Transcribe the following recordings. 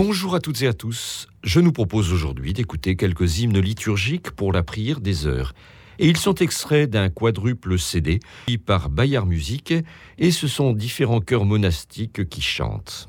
Bonjour à toutes et à tous. Je nous propose aujourd'hui d'écouter quelques hymnes liturgiques pour la prière des heures. Et ils sont extraits d'un quadruple CD par Bayard Musique et ce sont différents chœurs monastiques qui chantent.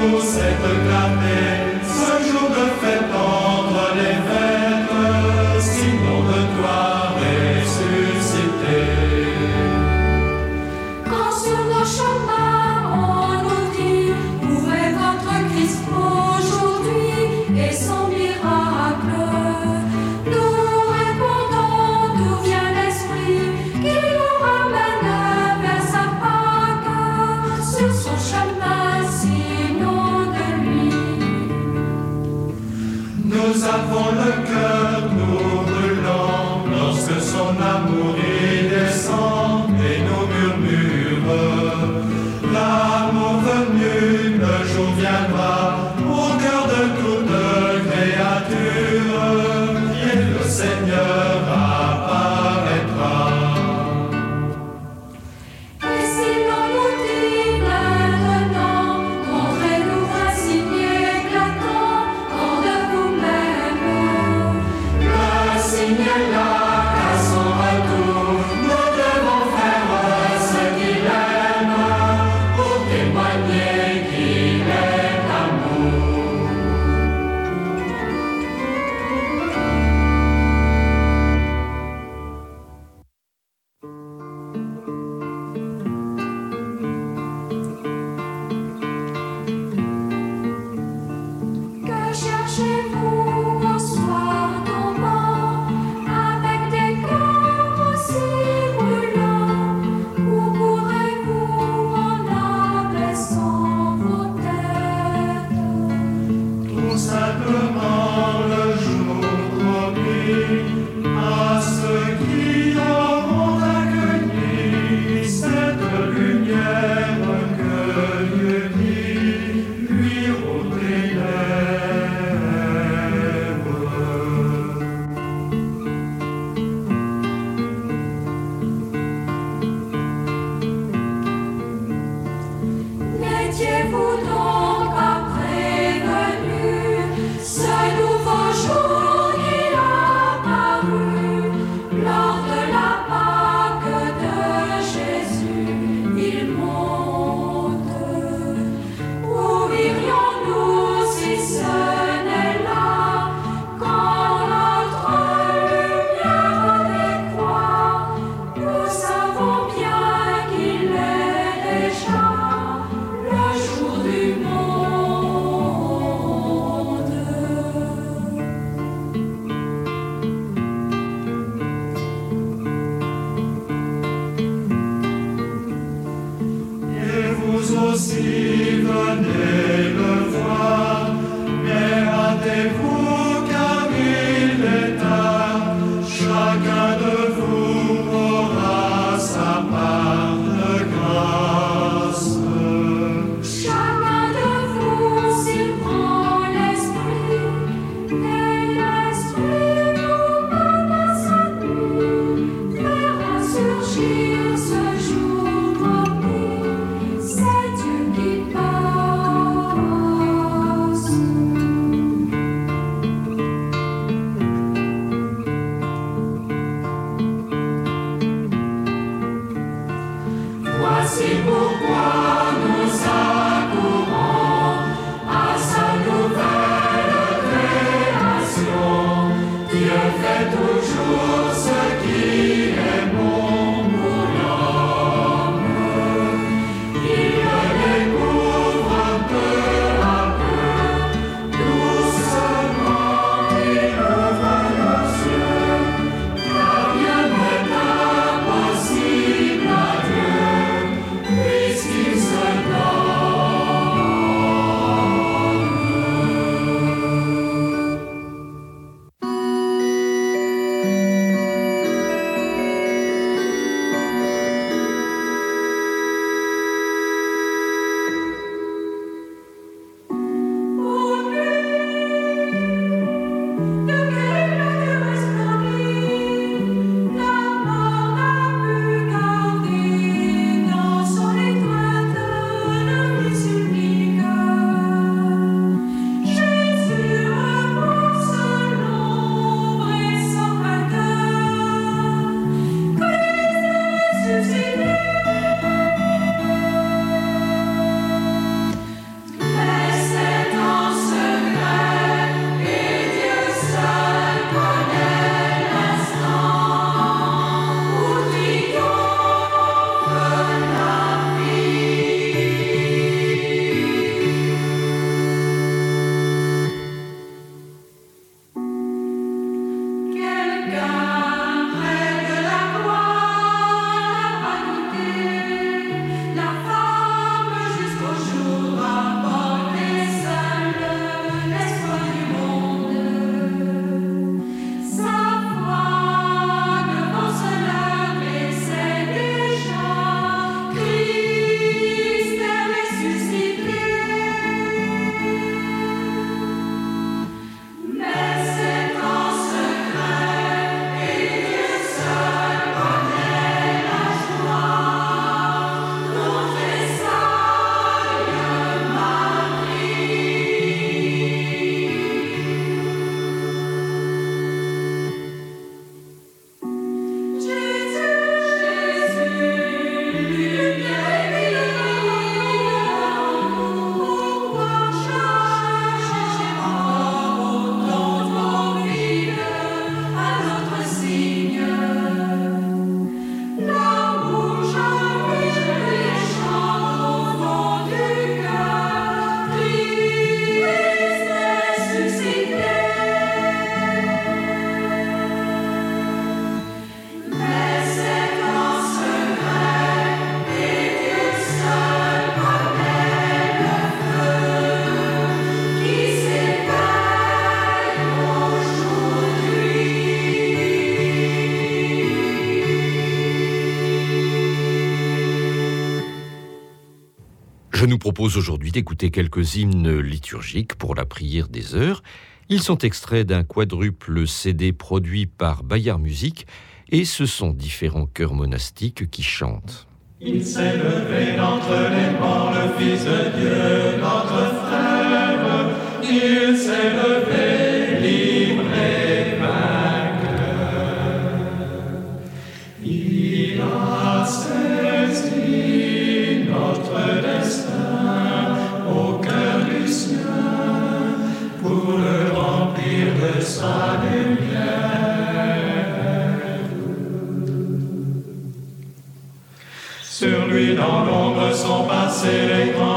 nous cette clarté, ce jour de fête. Hashem. Propose aujourd'hui d'écouter quelques hymnes liturgiques pour la prière des heures. Ils sont extraits d'un quadruple CD produit par Bayard Musique et ce sont différents chœurs monastiques qui chantent. Il s'est Sur lui dans l'ombre sont passés les grandes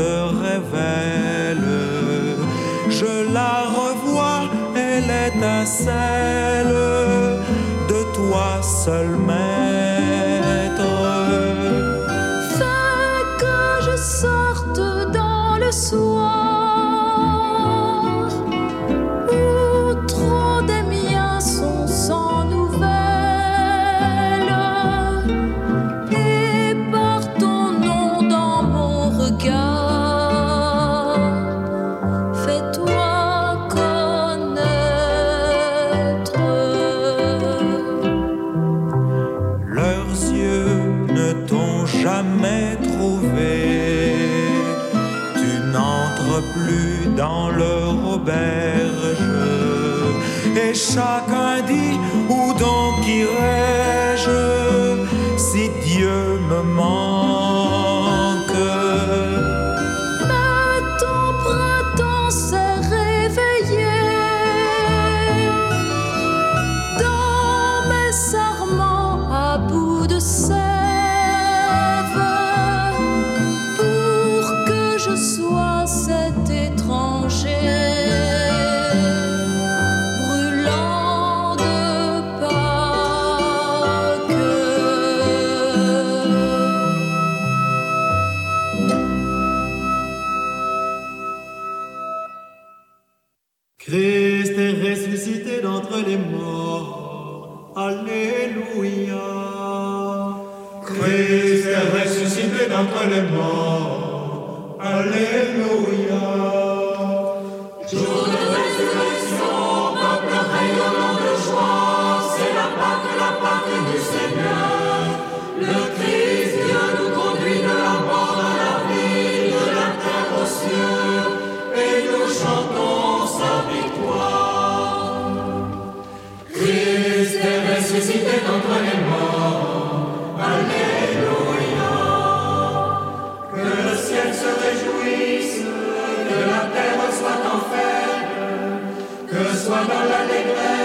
révèle. Je la revois, elle étincelle de toi seulement. Entre les morts, Alléluia. Que le ciel se réjouisse, que la terre soit en que soit dans la décret.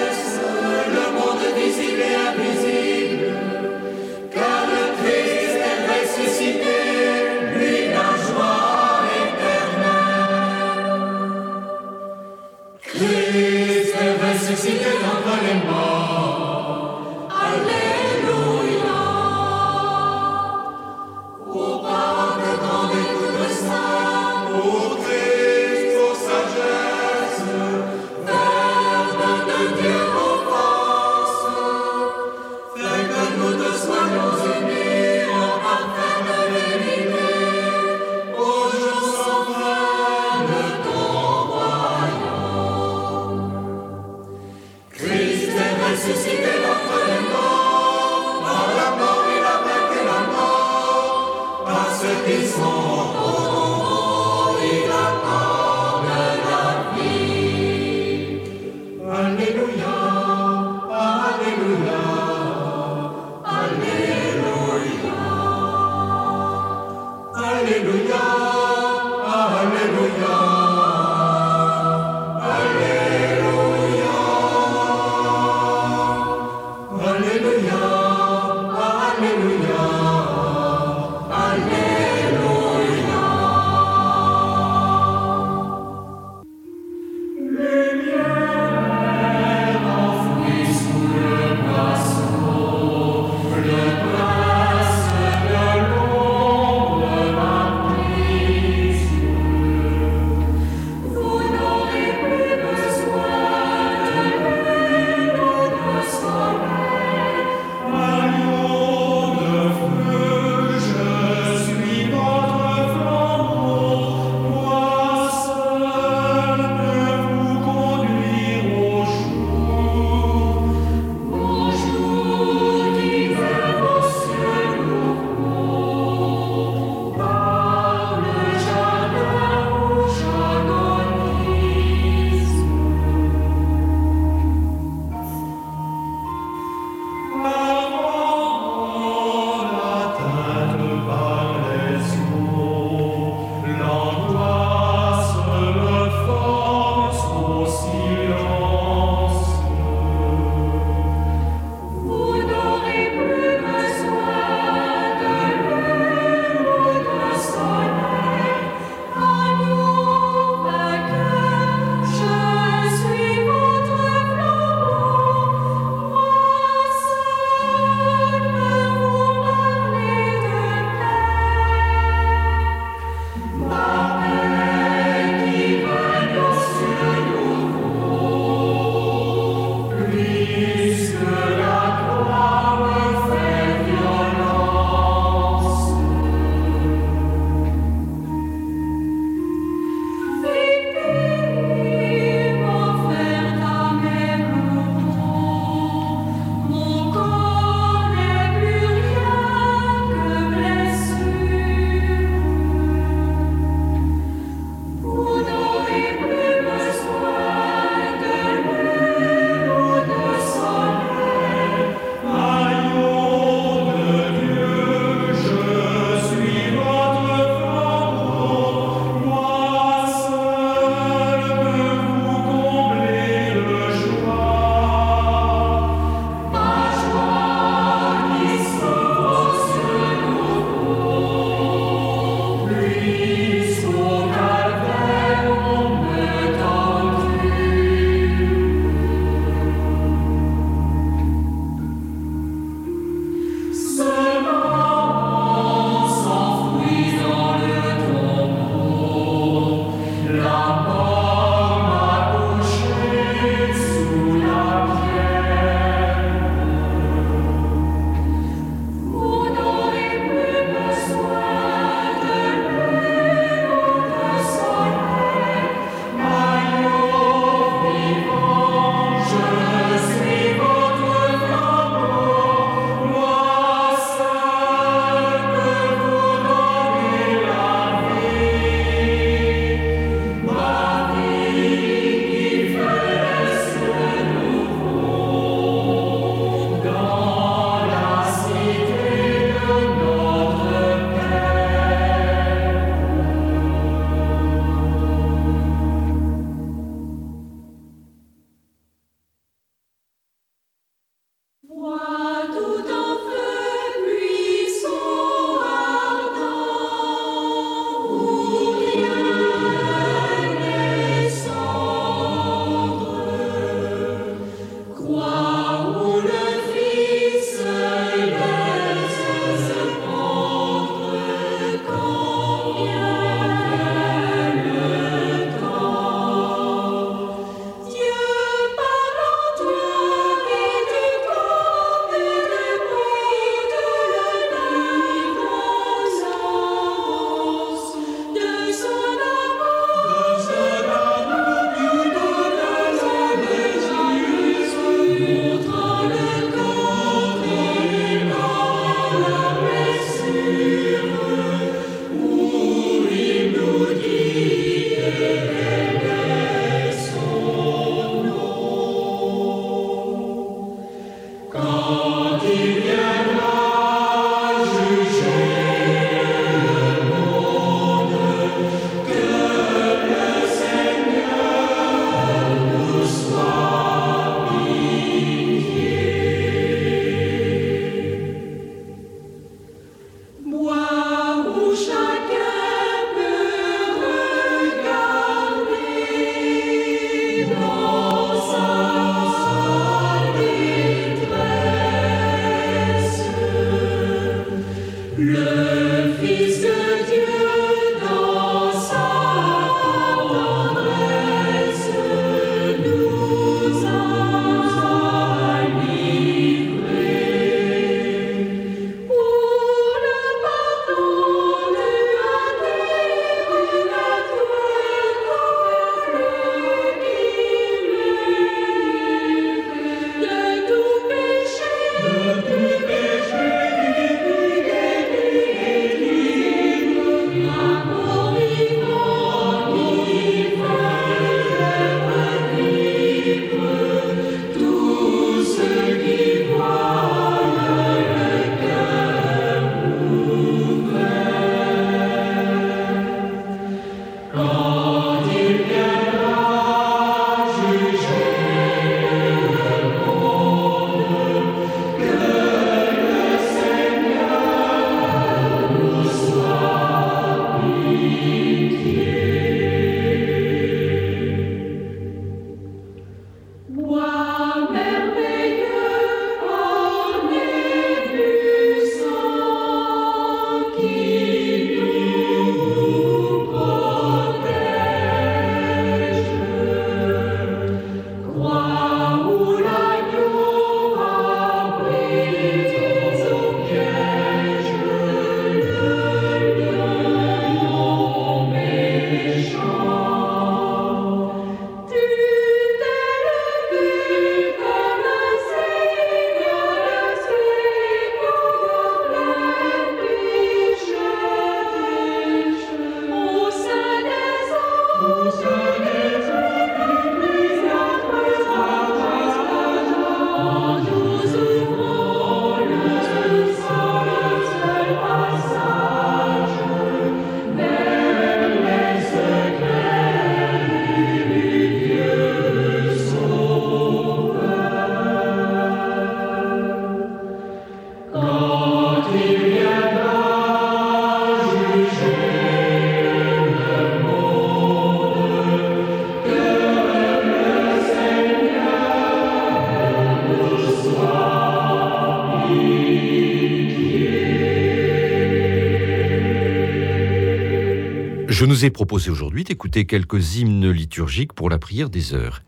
Je nous ai proposé aujourd'hui d'écouter quelques hymnes liturgiques pour la prière des heures.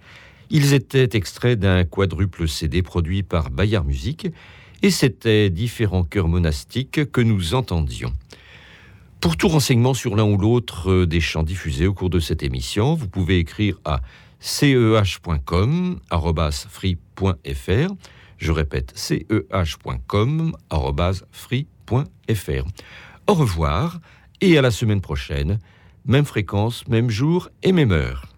Ils étaient extraits d'un quadruple CD produit par Bayard Musique et c'étaient différents chœurs monastiques que nous entendions. Pour tout renseignement sur l'un ou l'autre des chants diffusés au cours de cette émission, vous pouvez écrire à ceh.com free.fr. Je répète ceh.com free.fr. Au revoir et à la semaine prochaine même fréquence, même jour et même heure.